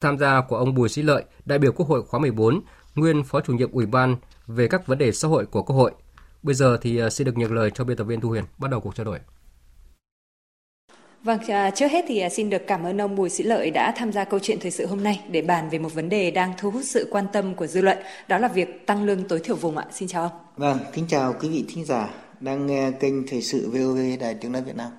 Tham gia của ông Bùi Sĩ Lợi, đại biểu Quốc hội khóa 14, nguyên Phó chủ nhiệm Ủy ban về các vấn đề xã hội của Quốc hội. Bây giờ thì à, xin được nhận lời cho biên tập viên Thu Huyền bắt đầu cuộc trao đổi. Vâng, à, trước hết thì à, xin được cảm ơn ông Bùi Sĩ Lợi đã tham gia câu chuyện thời sự hôm nay để bàn về một vấn đề đang thu hút sự quan tâm của dư luận, đó là việc tăng lương tối thiểu vùng ạ. Xin chào ông. Vâng, kính chào quý vị thính giả đang nghe kênh thời sự VOV Đài Tiếng nói Việt Nam.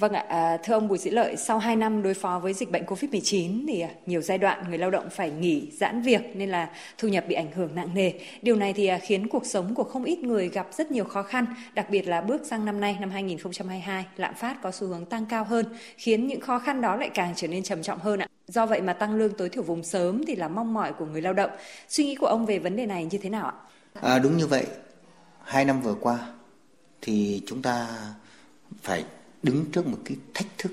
Vâng ạ, à, thưa ông Bùi Sĩ Lợi, sau 2 năm đối phó với dịch bệnh COVID-19 thì à, nhiều giai đoạn người lao động phải nghỉ giãn việc nên là thu nhập bị ảnh hưởng nặng nề. Điều này thì à, khiến cuộc sống của không ít người gặp rất nhiều khó khăn, đặc biệt là bước sang năm nay năm 2022, lạm phát có xu hướng tăng cao hơn, khiến những khó khăn đó lại càng trở nên trầm trọng hơn ạ. Do vậy mà tăng lương tối thiểu vùng sớm thì là mong mỏi của người lao động. Suy nghĩ của ông về vấn đề này như thế nào ạ? À, đúng như vậy. Hai năm vừa qua thì chúng ta phải đứng trước một cái thách thức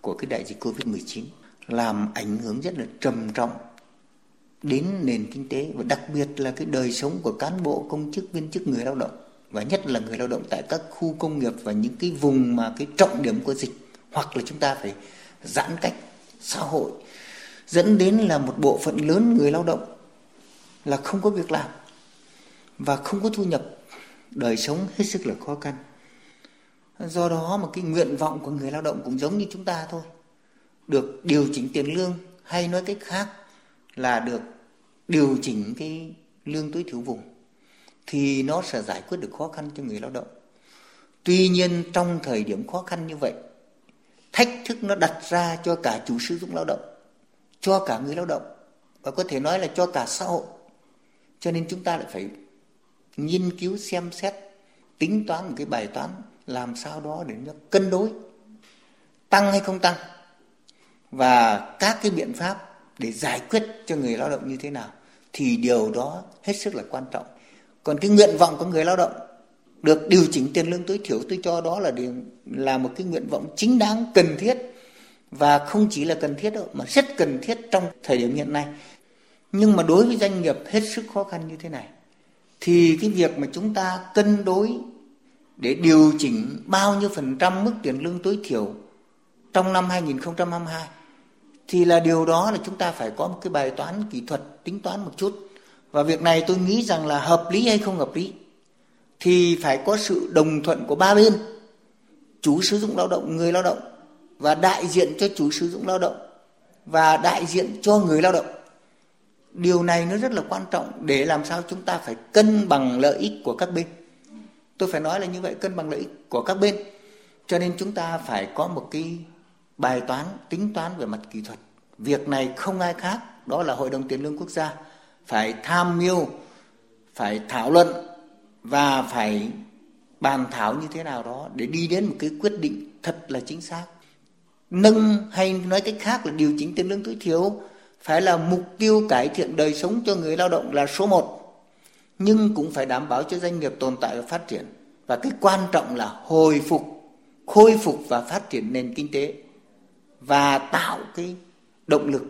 của cái đại dịch Covid-19 làm ảnh hưởng rất là trầm trọng đến nền kinh tế và đặc biệt là cái đời sống của cán bộ, công chức, viên chức, người lao động, và nhất là người lao động tại các khu công nghiệp và những cái vùng mà cái trọng điểm của dịch, hoặc là chúng ta phải giãn cách xã hội, dẫn đến là một bộ phận lớn người lao động là không có việc làm và không có thu nhập. Đời sống hết sức là khó khăn do đó mà cái nguyện vọng của người lao động cũng giống như chúng ta thôi. Được điều chỉnh tiền lương, hay nói cách khác là được điều chỉnh cái lương tối thiểu vùng, thì nó sẽ giải quyết được khó khăn cho người lao động. Tuy nhiên, trong thời điểm khó khăn như vậy, thách thức nó đặt ra cho cả chủ sử dụng lao động, cho cả người lao động, và có thể nói là cho cả xã hội. Cho nên chúng ta lại phải nghiên cứu, xem xét, tính toán một cái bài toán làm sao đó để nó cân đối tăng hay không tăng và các cái biện pháp để giải quyết cho người lao động như thế nào thì điều đó hết sức là quan trọng. Còn cái nguyện vọng của người lao động được điều chỉnh tiền lương tối thiểu tôi cho đó là điều, là một cái nguyện vọng chính đáng cần thiết và không chỉ là cần thiết đâu mà rất cần thiết trong thời điểm hiện nay. Nhưng mà đối với doanh nghiệp hết sức khó khăn như thế này thì cái việc mà chúng ta cân đối để điều chỉnh bao nhiêu phần trăm mức tiền lương tối thiểu trong năm 2022 thì là điều đó là chúng ta phải có một cái bài toán kỹ thuật tính toán một chút. Và việc này tôi nghĩ rằng là hợp lý hay không hợp lý thì phải có sự đồng thuận của ba bên. Chủ sử dụng lao động, người lao động và đại diện cho chủ sử dụng lao động và đại diện cho người lao động. Điều này nó rất là quan trọng để làm sao chúng ta phải cân bằng lợi ích của các bên tôi phải nói là như vậy, cân bằng lợi ích của các bên. Cho nên chúng ta phải có một cái bài toán, tính toán về mặt kỹ thuật. Việc này không ai khác, đó là hội đồng tiền lương quốc gia phải tham mưu, phải thảo luận và phải bàn thảo như thế nào đó để đi đến một cái quyết định thật là chính xác. Nâng hay nói cách khác là điều chỉnh tiền lương tối thiểu phải là mục tiêu cải thiện đời sống cho người lao động là số một nhưng cũng phải đảm bảo cho doanh nghiệp tồn tại và phát triển và cái quan trọng là hồi phục khôi phục và phát triển nền kinh tế và tạo cái động lực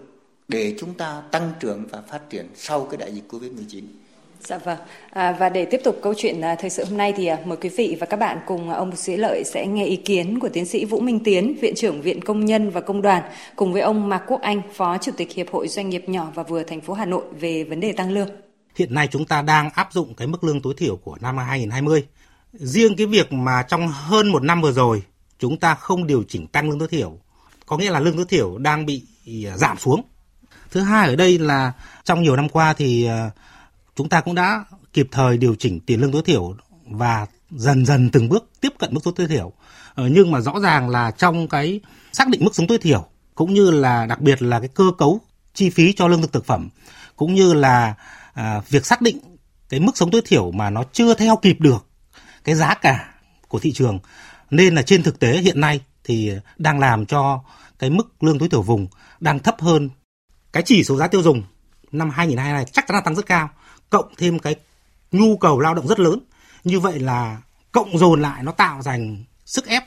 để chúng ta tăng trưởng và phát triển sau cái đại dịch Covid-19. Dạ vâng. À, và để tiếp tục câu chuyện à, thời sự hôm nay thì à, mời quý vị và các bạn cùng à, ông Sĩ Lợi sẽ nghe ý kiến của tiến sĩ Vũ Minh Tiến, Viện trưởng Viện Công nhân và Công đoàn, cùng với ông Mạc Quốc Anh, Phó Chủ tịch Hiệp hội Doanh nghiệp nhỏ và vừa thành phố Hà Nội về vấn đề tăng lương. Hiện nay chúng ta đang áp dụng cái mức lương tối thiểu của năm 2020. Riêng cái việc mà trong hơn một năm vừa rồi chúng ta không điều chỉnh tăng lương tối thiểu, có nghĩa là lương tối thiểu đang bị ờ, giảm xuống. Thứ hai ở đây là trong nhiều năm qua thì ờ, chúng ta cũng đã kịp thời điều chỉnh tiền lương tối thiểu và dần dần từng bước tiếp cận mức sống tối thiểu. Ờ, nhưng mà rõ ràng là trong cái xác định mức sống tối thiểu cũng như là đặc biệt là cái cơ cấu chi phí cho lương thực thực phẩm cũng như là à, việc xác định cái mức sống tối thiểu mà nó chưa theo kịp được cái giá cả của thị trường nên là trên thực tế hiện nay thì đang làm cho cái mức lương tối thiểu vùng đang thấp hơn cái chỉ số giá tiêu dùng năm 2022 này chắc chắn là tăng rất cao cộng thêm cái nhu cầu lao động rất lớn. Như vậy là cộng dồn lại nó tạo thành sức ép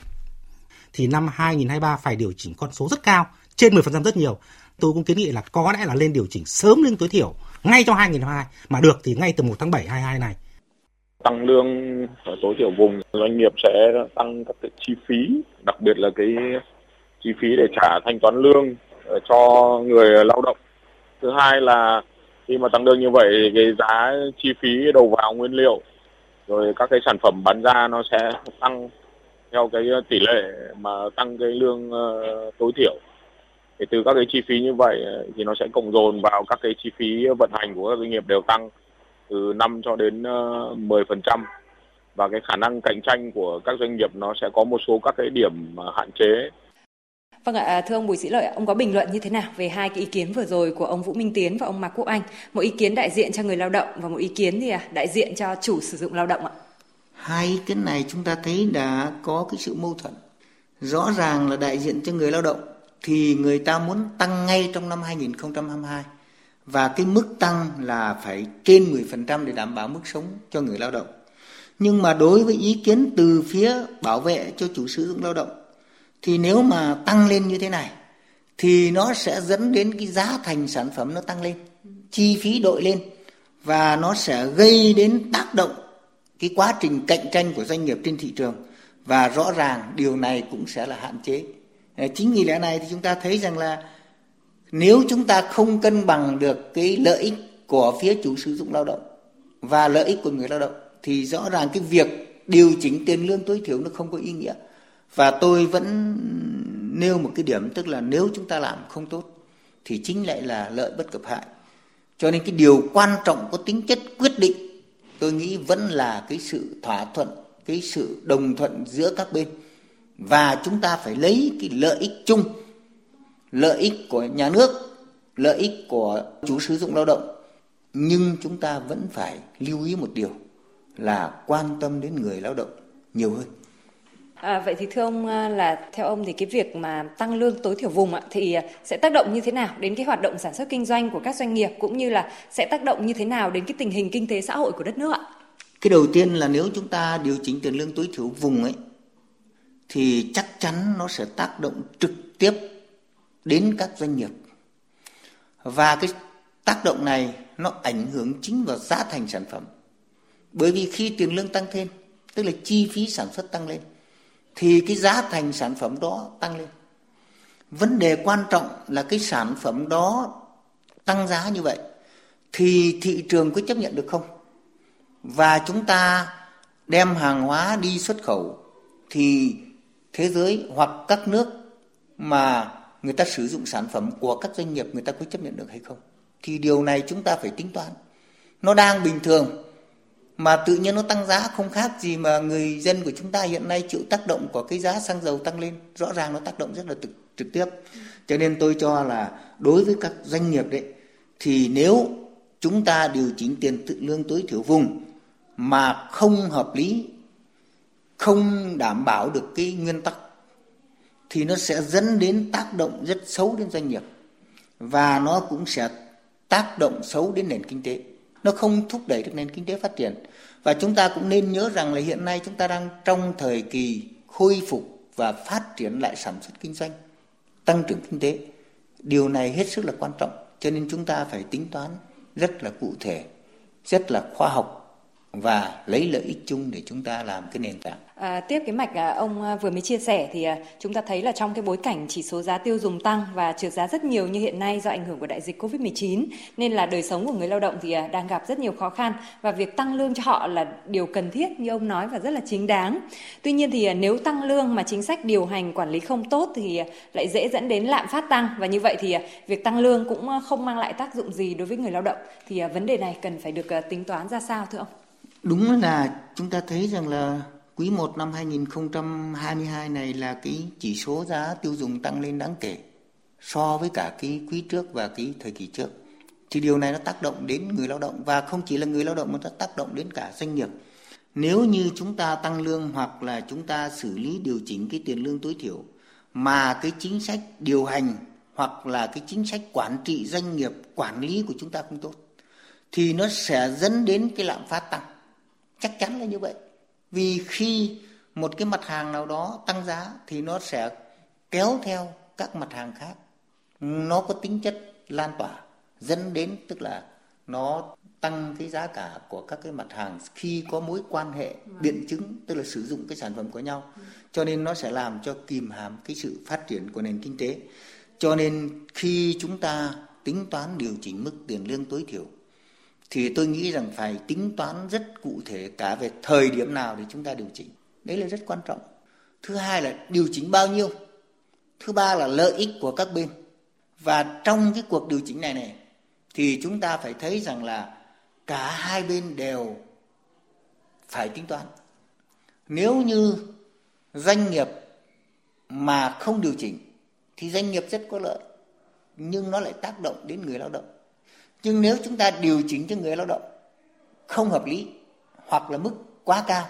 thì năm 2023 phải điều chỉnh con số rất cao trên 10% rất nhiều tôi cũng kiến nghị là có lẽ là lên điều chỉnh sớm lương tối thiểu ngay trong 2022 mà được thì ngay từ 1 tháng 7 22 này. Tăng lương ở tối thiểu vùng doanh nghiệp sẽ tăng các cái chi phí, đặc biệt là cái chi phí để trả thanh toán lương ờ, cho người lao động thứ hai là khi mà tăng lương như vậy cái giá chi phí đầu vào nguyên liệu rồi các cái sản phẩm bán ra nó sẽ tăng theo cái tỷ lệ mà tăng cái lương ờ, tối thiểu thì từ các cái chi phí như vậy thì nó sẽ cộng dồn vào các cái chi phí vận hành của các doanh nghiệp đều tăng từ 5 cho đến 10% ờ, và cái khả năng cạnh tranh của các doanh nghiệp nó sẽ có một số các cái điểm hạn chế Vâng ạ, thưa ông Bùi Sĩ Lợi, ông có bình luận như thế nào về hai cái ý kiến vừa rồi của ông Vũ Minh Tiến và ông Mạc Quốc Anh? Một ý kiến đại diện cho người lao động và một ý kiến thì à, đại diện cho chủ sử dụng lao động ạ. Hai ý kiến này chúng ta thấy đã có cái sự mâu thuẫn. Rõ ràng là đại diện cho người lao động thì người ta muốn tăng ngay trong năm 2022 và cái mức tăng là phải trên 10% để đảm bảo mức sống cho người lao động. Nhưng mà đối với ý kiến từ phía bảo vệ cho chủ sử dụng lao động, thì nếu mà tăng lên như thế này, thì nó sẽ dẫn đến cái giá thành sản phẩm nó tăng lên, chi phí đội lên, và nó sẽ gây đến tác động cái quá trình cạnh tranh của doanh nghiệp trên thị trường. Và rõ ràng điều này cũng sẽ là hạn chế chính vì lẽ này thì chúng ta thấy rằng là nếu chúng ta không cân bằng được cái lợi ích của phía chủ sử dụng lao động và lợi ích của người lao động, thì rõ ràng cái việc điều chỉnh tiền lương tối thiểu nó không có ý nghĩa. Và tôi vẫn nêu một cái điểm, tức là nếu chúng ta làm không tốt thì chính lại là lợi bất cập hại. Cho nên cái điều quan trọng có tính chất quyết định, tôi nghĩ vẫn là cái sự thỏa thuận, cái sự đồng thuận giữa các bên và chúng ta phải lấy cái lợi ích chung lợi ích của nhà nước lợi ích của chủ sử dụng lao động nhưng chúng ta vẫn phải lưu ý một điều là quan tâm đến người lao động nhiều hơn À, vậy thì thưa ông à, là theo ông thì cái việc mà tăng lương tối thiểu vùng ạ, thì à, sẽ tác động như thế nào đến cái hoạt động sản xuất kinh doanh của các doanh nghiệp cũng như là sẽ tác động như thế nào đến cái tình hình kinh tế xã hội của đất nước ạ? Cái đầu tiên là nếu chúng ta điều chỉnh tiền lương tối thiểu vùng ấy thì chắc chắn nó sẽ tác động trực tiếp đến các doanh nghiệp. Và cái tác động này nó ảnh hưởng chính vào giá thành sản phẩm. Bởi vì khi tiền lương tăng thêm, tức là chi phí sản xuất tăng lên thì cái giá thành sản phẩm đó tăng lên vấn đề quan trọng là cái sản phẩm đó tăng giá như vậy thì thị trường có chấp nhận được không và chúng ta đem hàng hóa đi xuất khẩu thì thế giới hoặc các nước mà người ta sử dụng sản phẩm của các doanh nghiệp người ta có chấp nhận được hay không? Thì điều này chúng ta phải tính toán. Nó đang bình thường mà tự nhiên nó tăng giá không khác gì mà người dân của chúng ta hiện nay chịu tác động của cái giá xăng dầu tăng lên. Rõ ràng nó tác động rất là trực, trực tiếp. Cho nên tôi cho là đối với các doanh nghiệp đấy thì nếu chúng ta điều chỉnh tiền tự lương tối thiểu vùng mà không hợp lý không đảm bảo được cái nguyên tắc, thì nó sẽ dẫn đến tác động rất xấu đến doanh nghiệp, và nó cũng sẽ tác động xấu đến nền kinh tế. Nó không thúc đẩy được nền kinh tế phát triển. Và chúng ta cũng nên nhớ rằng là hiện nay chúng ta đang trong thời kỳ khôi phục và phát triển lại sản xuất kinh doanh, tăng trưởng kinh tế. Điều này hết sức là quan trọng, cho nên chúng ta phải tính toán rất là cụ thể, rất là khoa học và lấy lợi ích chung để chúng ta làm cái nền tảng À, tiếp cái mạch à, ông à, vừa mới chia sẻ thì à, chúng ta thấy là trong cái bối cảnh chỉ số giá tiêu dùng tăng và trượt giá rất nhiều như hiện nay do ảnh hưởng của đại dịch Covid-19 nên là đời sống của người lao động thì đang gặp rất nhiều khó khăn và việc tăng lương cho họ là điều cần thiết như ông nói và rất là chính đáng. Tuy nhiên thì nếu tăng lương mà chính sách điều hành quản lý không tốt thì lại dễ dẫn đến lạm phát tăng và như vậy thì việc tăng lương cũng không mang lại tác dụng gì đối với người lao động thì vấn đề này cần phải được tính toán ra sao thưa ông? Đúng là chúng ta thấy rằng là quý 1 năm 2022 này là cái chỉ số giá tiêu dùng tăng lên đáng kể so với cả cái quý trước và cái thời kỳ trước. Thì điều này nó tác động đến người lao động và không chỉ là người lao động mà nó tác động đến cả doanh nghiệp. Nếu như chúng ta tăng lương hoặc là chúng ta xử lý, điều chỉnh cái tiền lương tối thiểu mà cái chính sách điều hành hoặc là cái chính sách quản trị doanh nghiệp, quản lý của chúng ta không tốt, thì nó sẽ dẫn đến cái lạm phát tăng chắc chắn là như vậy. Vì khi một cái mặt hàng nào đó tăng giá thì nó sẽ kéo theo các mặt hàng khác. Nó có tính chất lan tỏa, dẫn đến tức là nó tăng cái giá cả của các cái mặt hàng khi có mối quan hệ biện chứng, tức là sử dụng cái sản phẩm của nhau. Cho nên nó sẽ làm cho kìm hàm cái sự phát triển của nền kinh tế. Cho nên khi chúng ta tính toán điều chỉnh mức tiền lương tối thiểu thì tôi nghĩ rằng phải tính toán rất cụ thể cả về thời điểm nào để chúng ta điều chỉnh. Đấy là rất quan trọng. Thứ hai là điều chỉnh bao nhiêu. Thứ ba là lợi ích của các bên. Và trong cái cuộc điều chỉnh này này, thì chúng ta phải thấy rằng là cả hai bên đều phải tính toán. Nếu như doanh nghiệp mà không điều chỉnh, thì doanh nghiệp rất có lợi, nhưng nó lại tác động đến người lao động nhưng nếu chúng ta điều chỉnh cho người lao động không hợp lý hoặc là mức quá cao,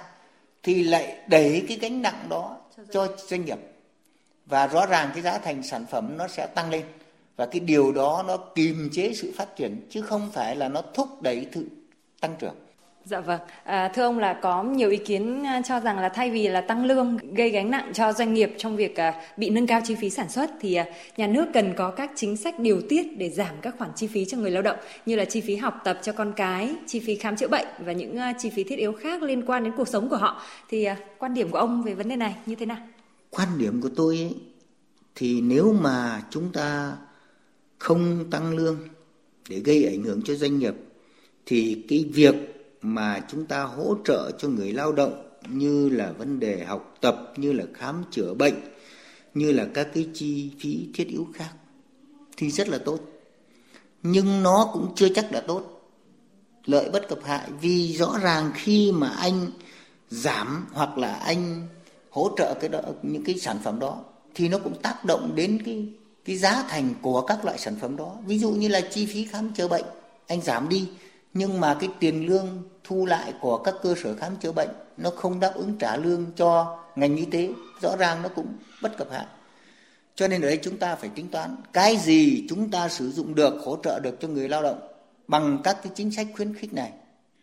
thì lại đẩy cái gánh nặng đó cho doanh nghiệp. Và rõ ràng cái giá thành sản phẩm nó sẽ tăng lên và cái điều đó nó kiềm chế sự phát triển, chứ không phải là nó thúc đẩy sự tăng trưởng. Dạ vâng, à, thưa ông là có nhiều ý kiến à, cho rằng là thay vì là tăng lương gây gánh nặng cho doanh nghiệp trong việc à, bị nâng cao chi phí sản xuất thì à, nhà nước cần có các chính sách điều tiết để giảm các khoản chi phí cho người lao động như là chi phí học tập cho con cái, chi phí khám chữa bệnh và những à, chi phí thiết yếu khác liên quan đến cuộc sống của họ. Thì à, quan điểm của ông về vấn đề này như thế nào? Quan điểm của tôi ấy, thì nếu mà chúng ta không tăng lương để gây ảnh hưởng cho doanh nghiệp thì cái việc mà chúng ta hỗ trợ cho người lao động như là vấn đề học tập như là khám chữa bệnh như là các cái chi phí thiết yếu khác thì rất là tốt. Nhưng nó cũng chưa chắc đã tốt. Lợi bất cập hại vì rõ ràng khi mà anh giảm hoặc là anh hỗ trợ cái đó, những cái sản phẩm đó thì nó cũng tác động đến cái cái giá thành của các loại sản phẩm đó. Ví dụ như là chi phí khám chữa bệnh anh giảm đi nhưng mà cái tiền lương thu lại của các cơ sở khám chữa bệnh, nó không đáp ứng trả lương cho ngành y tế. Rõ ràng nó cũng bất cập hạn cho nên ở đây chúng ta phải tính toán cái gì chúng ta sử dụng được, hỗ trợ được cho người lao động. Bằng các cái chính sách khuyến khích này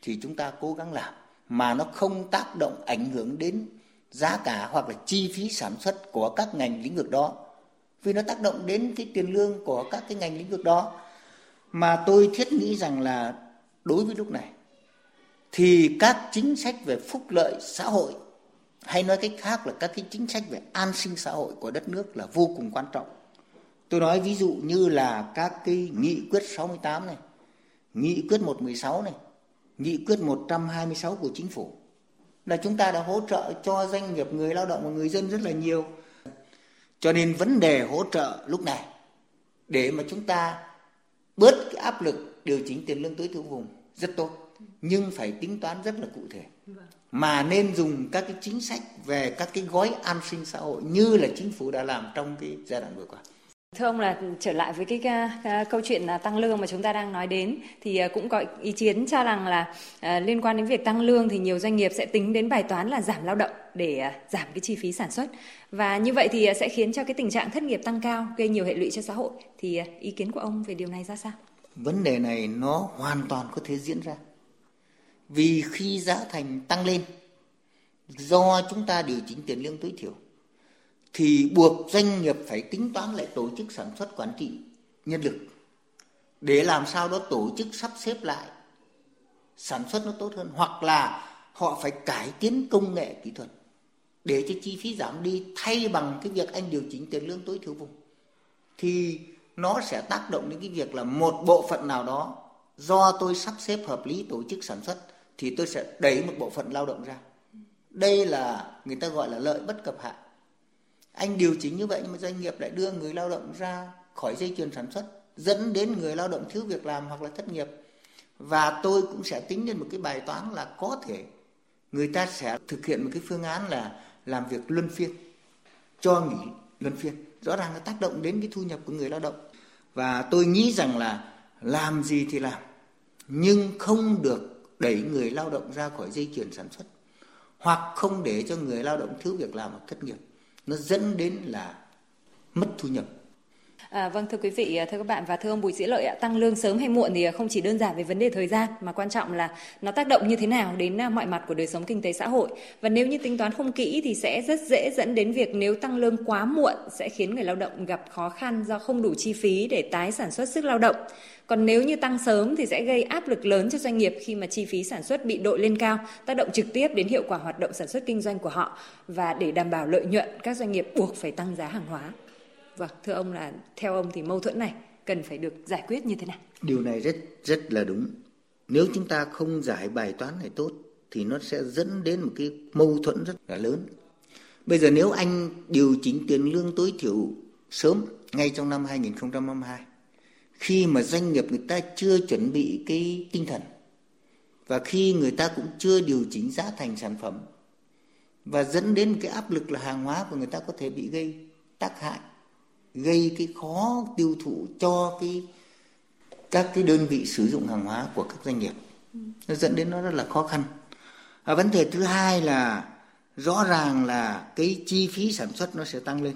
thì chúng ta cố gắng làm. Mà nó không tác động ảnh hưởng đến giá cả hoặc là chi phí sản xuất của các ngành lĩnh vực đó. Vì nó tác động đến cái tiền lương của các cái ngành lĩnh vực đó. Mà tôi thiết nghĩ rằng là đối với lúc này thì các chính sách về phúc lợi xã hội hay nói cách khác là các cái chính sách về an sinh xã hội của đất nước là vô cùng quan trọng. Tôi nói ví dụ như là các cái nghị quyết 68 này, nghị quyết 116 này, nghị quyết 126 của chính phủ là chúng ta đã hỗ trợ cho doanh nghiệp, người lao động và người dân rất là nhiều. Cho nên vấn đề hỗ trợ lúc này để mà chúng ta bớt cái áp lực điều chỉnh tiền lương tối thiểu vùng rất tốt nhưng phải tính toán rất là cụ thể mà nên dùng các cái chính sách về các cái gói an sinh xã hội như là chính phủ đã làm trong cái giai đoạn vừa qua. Thưa ông là trở lại với cái, cái, cái câu chuyện là tăng lương mà chúng ta đang nói đến thì à, cũng có ý kiến cho rằng là à, liên quan đến việc tăng lương thì nhiều doanh nghiệp sẽ tính đến bài toán là giảm lao động để à, giảm cái chi phí sản xuất và như vậy thì à, sẽ khiến cho cái tình trạng thất nghiệp tăng cao gây nhiều hệ lụy cho xã hội thì à, ý kiến của ông về điều này ra sao? Vấn đề này nó hoàn toàn có thể diễn ra. Vì khi giá thành tăng lên, do chúng ta điều chỉnh tiền lương tối thiểu, thì buộc doanh nghiệp phải tính toán lại tổ chức sản xuất quản trị nhân lực. Để làm sao đó tổ chức sắp xếp lại sản xuất nó tốt hơn, hoặc là họ phải cải tiến công nghệ kỹ thuật để cho chi phí giảm đi thay bằng cái việc anh điều chỉnh tiền lương tối thiểu vùng, thì nó sẽ tác động đến cái việc là một bộ phận nào đó, do tôi sắp xếp hợp lý tổ chức sản xuất, thì tôi sẽ đẩy một bộ phận lao động ra. Đây là người ta gọi là lợi bất cập hại. Anh điều chỉnh như vậy nhưng mà doanh nghiệp lại đưa người lao động ra khỏi dây chuyền sản xuất, dẫn đến người lao động thiếu việc làm hoặc là thất nghiệp. Và tôi cũng sẽ tính lên một cái bài toán là có thể người ta sẽ thực hiện một cái phương án là làm việc luân phiên, cho nghỉ luân phiên. Rõ ràng nó tác động đến cái thu nhập của người lao động và tôi nghĩ rằng là làm gì thì làm, nhưng không được đẩy người lao động ra khỏi dây chuyền sản xuất, hoặc không để cho người lao động thiếu việc làm hoặc thất nghiệp. Nó dẫn đến là mất thu nhập. À, vâng thưa quý vị, à, thưa các bạn và thưa ông Bùi Sĩ Lợi ạ, tăng lương sớm hay muộn thì à, không chỉ đơn giản về vấn đề thời gian mà quan trọng là nó tác động như thế nào đến à, mọi mặt của đời sống kinh tế xã hội. Và nếu như tính toán không kỹ thì sẽ rất dễ dẫn đến việc nếu tăng lương quá muộn sẽ khiến người lao động gặp khó khăn do không đủ chi phí để tái sản xuất sức lao động. Còn nếu như tăng sớm thì sẽ gây áp lực lớn cho doanh nghiệp khi mà chi phí sản xuất bị đội lên cao, tác động trực tiếp đến hiệu quả hoạt động sản xuất kinh doanh của họ và để đảm bảo lợi nhuận, các doanh nghiệp buộc phải tăng giá hàng hóa. Vâng, thưa ông là theo ông thì mâu thuẫn này cần phải được giải quyết như thế nào? Điều này rất rất là đúng. Nếu chúng ta không giải bài toán này tốt thì nó sẽ dẫn đến một cái mâu thuẫn rất là lớn. Bây giờ nếu anh điều chỉnh tiền lương tối thiểu sớm ngay trong năm 2022 khi mà doanh nghiệp người ta chưa chuẩn bị cái tinh thần và khi người ta cũng chưa điều chỉnh giá thành sản phẩm và dẫn đến cái áp lực là hàng hóa của người ta có thể bị gây tác hại gây cái khó tiêu thụ cho cái, các cái đơn vị sử dụng hàng hóa của các doanh nghiệp. Nó dẫn đến nó rất là khó khăn. Và vấn đề thứ hai là rõ ràng là cái chi phí sản xuất nó sẽ tăng lên.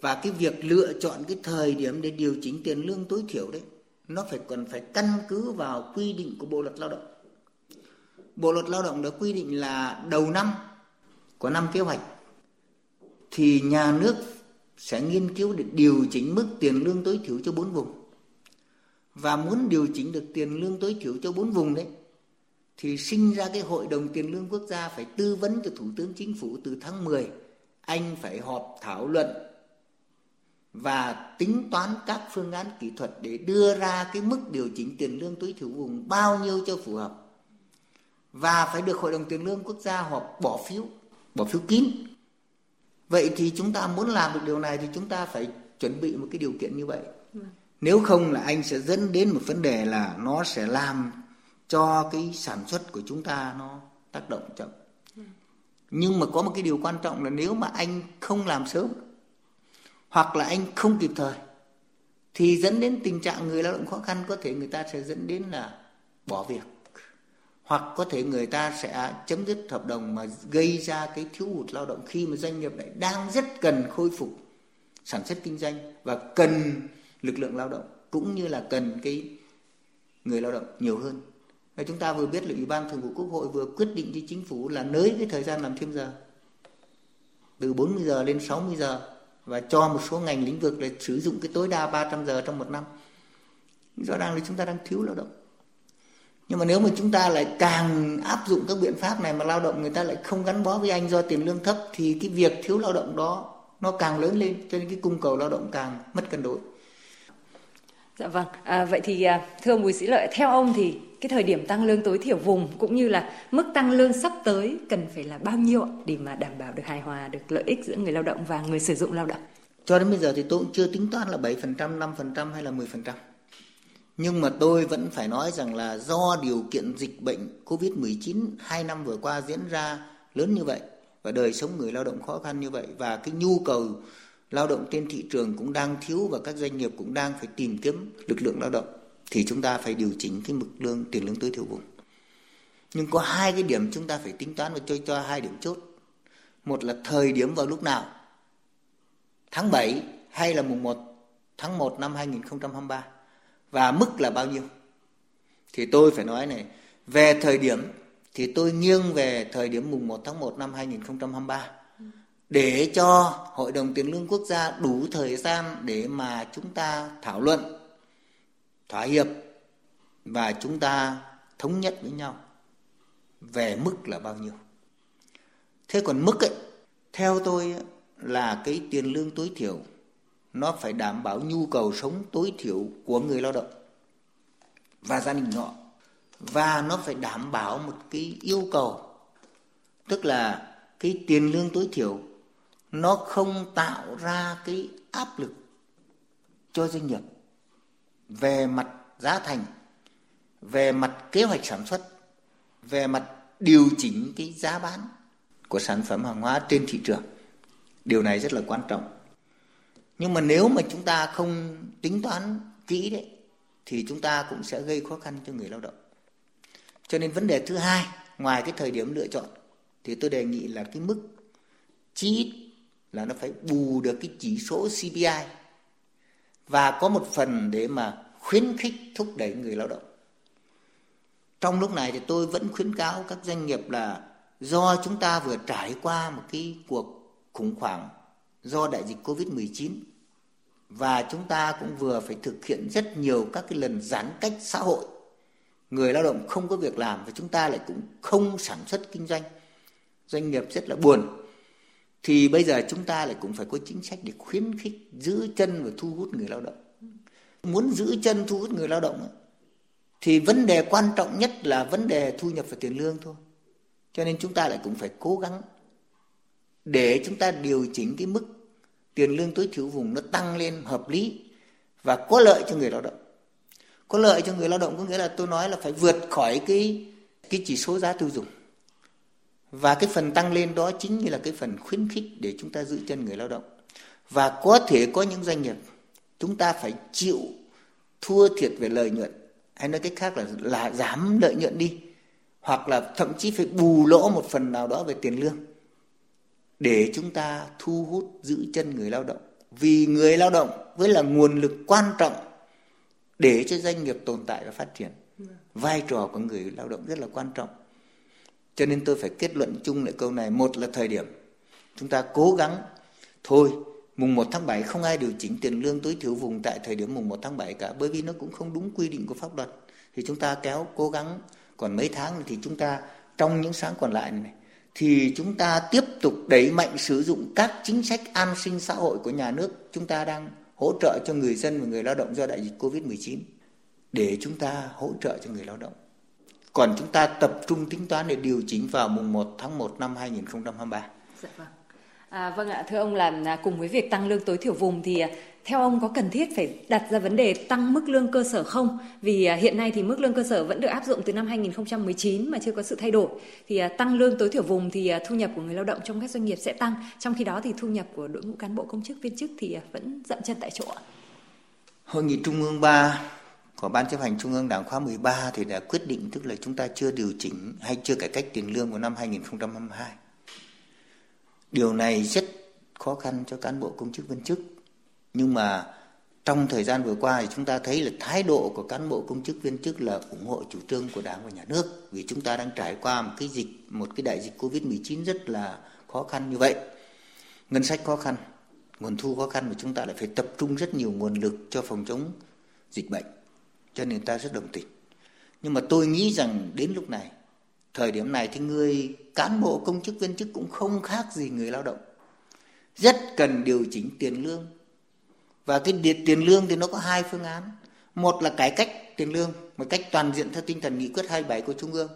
Và cái việc lựa chọn cái thời điểm để điều chỉnh tiền lương tối thiểu đấy, nó phải còn phải căn cứ vào quy định của bộ luật lao động. Bộ luật lao động đã quy định là đầu năm của năm kế hoạch, thì nhà nước sẽ nghiên cứu để điều chỉnh mức tiền lương tối thiểu cho bốn vùng. Và muốn điều chỉnh được tiền lương tối thiểu cho bốn vùng đấy, thì sinh ra cái hội đồng tiền lương quốc gia phải tư vấn cho thủ tướng chính phủ từ tháng 10 anh phải họp thảo luận và tính toán các phương án kỹ thuật để đưa ra cái mức điều chỉnh tiền lương tối thiểu vùng bao nhiêu cho phù hợp. Và phải được hội đồng tiền lương quốc gia họp bỏ phiếu bỏ phiếu kín vậy thì chúng ta muốn làm được điều này thì chúng ta phải chuẩn bị một cái điều kiện như vậy. Nếu không là anh sẽ dẫn đến một vấn đề là nó sẽ làm cho cái sản xuất của chúng ta nó tác động chậm. Nhưng mà có một cái điều quan trọng là nếu mà anh không làm sớm hoặc là anh không kịp thời thì dẫn đến tình trạng người lao động khó khăn có thể người ta sẽ dẫn đến là bỏ việc hoặc có thể người ta sẽ chấm dứt hợp đồng mà gây ra cái thiếu hụt lao động khi mà doanh nghiệp lại đang rất cần khôi phục sản xuất kinh doanh và cần lực lượng lao động cũng như là cần cái người lao động nhiều hơn. Và chúng ta vừa biết là Ủy ban Thường vụ Quốc hội vừa quyết định cho chính phủ là nới cái thời gian làm thêm giờ, từ 40 giờ lên 60 giờ và cho một số ngành lĩnh vực là sử dụng cái tối đa 300 giờ trong một năm. Rõ ràng là chúng ta đang thiếu lao động nhưng mà nếu mà chúng ta lại càng áp dụng các biện pháp này mà lao động người ta lại không gắn bó với anh do tiền lương thấp thì cái việc thiếu lao động đó nó càng lớn lên cho nên cái cung cầu lao động càng mất cân đối. Dạ vâng, à, vậy thì à, thưa ông Bùi Sĩ Lợi, theo ông thì cái thời điểm tăng lương tối thiểu vùng cũng như là mức tăng lương sắp tới cần phải là bao nhiêu để mà đảm bảo được hài hòa được lợi ích giữa người lao động và người sử dụng lao động? Cho đến bây giờ thì tôi cũng chưa tính toán là 7%, 5% hay là 10% nhưng mà tôi vẫn phải nói rằng là do điều kiện dịch bệnh Covid-19 hai năm vừa qua diễn ra lớn như vậy và đời sống người lao động khó khăn như vậy và cái nhu cầu lao động trên thị trường cũng đang thiếu và các doanh nghiệp cũng đang phải tìm kiếm lực lượng lao động, thì chúng ta phải điều chỉnh cái mức lương, tiền lương tối thiểu vùng. Nhưng có hai cái điểm chúng ta phải tính toán và cho cho hai điểm chốt. Một là thời điểm vào lúc nào? Tháng 7 hay là mùng 1 tháng 1 năm 2023? Và mức là bao nhiêu thì tôi phải nói này về thời điểm thì tôi nghiêng về thời điểm mùng 1 tháng 1 năm 2023 để cho Hội đồng Tiền lương Quốc gia đủ thời gian để mà chúng ta thảo luận, thỏa hiệp và chúng ta thống nhất với nhau về mức là bao nhiêu. Thế còn mức ấy, theo tôi là cái tiền lương tối thiểu nó phải đảm bảo nhu cầu sống tối thiểu của người lao động và gia đình họ và nó phải đảm bảo một cái yêu cầu, tức là cái tiền lương tối thiểu. Nó không tạo ra cái áp lực cho doanh nghiệp về mặt giá thành, về mặt kế hoạch sản xuất, về mặt điều chỉnh cái giá bán của sản phẩm hàng hóa trên thị trường. Điều này rất là quan trọng nhưng mà nếu mà chúng ta không tính toán kỹ đấy, thì chúng ta cũng sẽ gây khó khăn cho người lao động cho nên vấn đề thứ hai, ngoài cái thời điểm lựa chọn, thì tôi đề nghị là cái mức chí ít là nó phải bù được cái chỉ số CPI và có một phần để mà khuyến khích, thúc đẩy người lao động. Trong lúc này thì tôi vẫn khuyến cáo các doanh nghiệp là do chúng ta vừa trải qua một cái cuộc khủng hoảng do đại dịch Covid-19 và chúng ta cũng vừa phải thực hiện rất nhiều các cái lần giãn cách xã hội. Người lao động không có việc làm và chúng ta lại cũng không sản xuất kinh doanh. Doanh nghiệp rất là buồn. Thì bây giờ chúng ta lại cũng phải có chính sách để khuyến khích giữ chân và thu hút người lao động. Muốn giữ chân, thu hút người lao động thì vấn đề quan trọng nhất là vấn đề thu nhập và tiền lương thôi. Cho nên chúng ta lại cũng phải cố gắng để chúng ta điều chỉnh cái mức tiền lương tối thiểu vùng nó tăng lên hợp lý và có lợi cho người lao động. Có lợi cho người lao động có nghĩa là tôi nói là phải vượt khỏi cái cái chỉ số giá tiêu dùng. Và cái phần tăng lên đó chính như là cái phần khuyến khích để chúng ta giữ chân người lao động. Và có thể có những doanh nghiệp chúng ta phải chịu thua thiệt về lợi nhuận, hay nói cách khác là là giảm lợi nhuận đi, hoặc là thậm chí phải bù lỗ một phần nào đó về tiền lương để chúng ta thu hút giữ chân người lao động. Vì người lao động với là nguồn lực quan trọng để cho doanh nghiệp tồn tại và phát triển. Vai trò của người lao động rất là quan trọng. Cho nên tôi phải kết luận chung lại câu này. Một là thời điểm. Chúng ta cố gắng. Thôi, mùng 1 tháng 7 không ai điều chỉnh tiền lương tối thiểu vùng tại thời điểm mùng 1 tháng 7 cả, bởi vì nó cũng không đúng quy định của pháp luật. Thì chúng ta kéo cố gắng. Còn mấy tháng thì chúng ta trong những sáng còn lại này thì chúng ta tiếp tục đẩy mạnh sử dụng các chính sách an sinh xã hội của nhà nước chúng ta đang hỗ trợ cho người dân và người lao động do đại dịch Covid-19 để chúng ta hỗ trợ cho người lao động. Còn chúng ta tập trung tính toán để điều chỉnh vào mùng 1 tháng 1 năm 2023. Dạ vâng. À, vâng ạ, thưa ông là à, cùng với việc tăng lương tối thiểu vùng thì à, theo ông có cần thiết phải đặt ra vấn đề tăng mức lương cơ sở không? Vì à, hiện nay thì mức lương cơ sở vẫn được áp dụng từ năm 2019 mà chưa có sự thay đổi. Thì tăng lương tối thiểu vùng thì thu nhập của người lao động trong các doanh nghiệp sẽ tăng. Trong khi đó thì thu nhập của đội ngũ cán bộ công chức viên chức thì vẫn dậm chân tại chỗ. Hội nghị Trung ương 3 của Ban chấp hành Trung ương Đảng khóa 13 thì đã quyết định tức là chúng ta chưa điều chỉnh hay chưa cải cách tiền lương của năm 2022 Điều này rất khó khăn cho cán bộ công chức viên chức. Nhưng mà trong thời gian vừa qua thì chúng ta thấy là thái độ của cán bộ công chức viên chức là ủng hộ chủ trương của Đảng và Nhà nước vì chúng ta đang trải qua một cái dịch một cái đại dịch Covid-19 rất là khó khăn như vậy. Ngân sách khó khăn, nguồn thu khó khăn và chúng ta lại phải tập trung rất nhiều nguồn lực cho phòng chống dịch bệnh. Cho nên ta rất đồng tình. Nhưng mà tôi nghĩ rằng đến lúc này thời điểm này thì người cán bộ, công chức, viên chức cũng không khác gì người lao động. Rất cần điều chỉnh tiền lương. Và cái tiền lương thì nó có hai phương án. Một là cải cách tiền lương, một cách toàn diện theo tinh thần nghị quyết 27 của trung ương.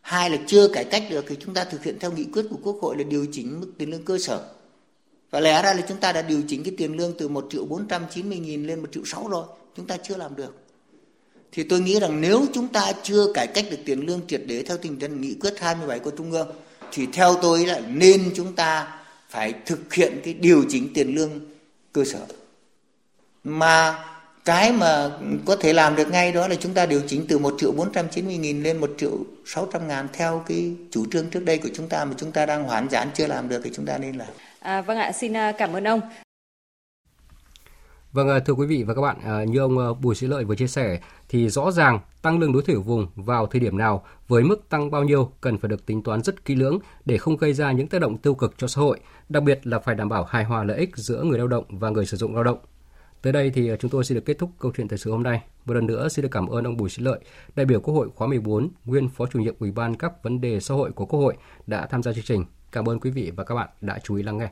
Hai là chưa cải cách được thì chúng ta thực hiện theo nghị quyết của quốc hội là điều chỉnh mức tiền lương cơ sở. Và lẽ ra là chúng ta đã điều chỉnh cái tiền lương từ 1 triệu 490 nghìn lên 1 triệu 6 rồi, chúng ta chưa làm được thì tôi nghĩ rằng nếu chúng ta chưa cải cách được tiền lương triệt để theo tinh thần nghị quyết 27 của Trung ương thì theo tôi là nên chúng ta phải thực hiện cái điều chỉnh tiền lương cơ sở. Mà cái mà có thể làm được ngay đó là chúng ta điều chỉnh từ 1 triệu 490 nghìn lên 1 triệu 600 ngàn theo cái chủ trương trước đây của chúng ta mà chúng ta đang hoãn giãn chưa làm được thì chúng ta nên làm. À, vâng ạ, xin à, cảm ơn ông. Vâng, à, thưa quý vị và các bạn, à, như ông à, Bùi Sĩ Lợi vừa chia sẻ, thì rõ ràng tăng lương đối thủ vùng vào thời điểm nào, với mức tăng bao nhiêu cần phải được tính toán rất kỹ lưỡng để không gây ra những tác động tiêu cực cho xã hội, đặc biệt là phải đảm bảo hài hòa lợi ích giữa người lao động và người sử dụng lao động. Tới đây thì chúng tôi xin được kết thúc câu chuyện thời sự hôm nay. Một lần nữa xin được cảm ơn ông Bùi Sĩ Lợi, đại biểu Quốc hội khóa 14, nguyên Phó chủ nhiệm Ủy ban các vấn đề xã hội của Quốc hội đã tham gia chương trình. Cảm ơn quý vị và các bạn đã chú ý lắng nghe.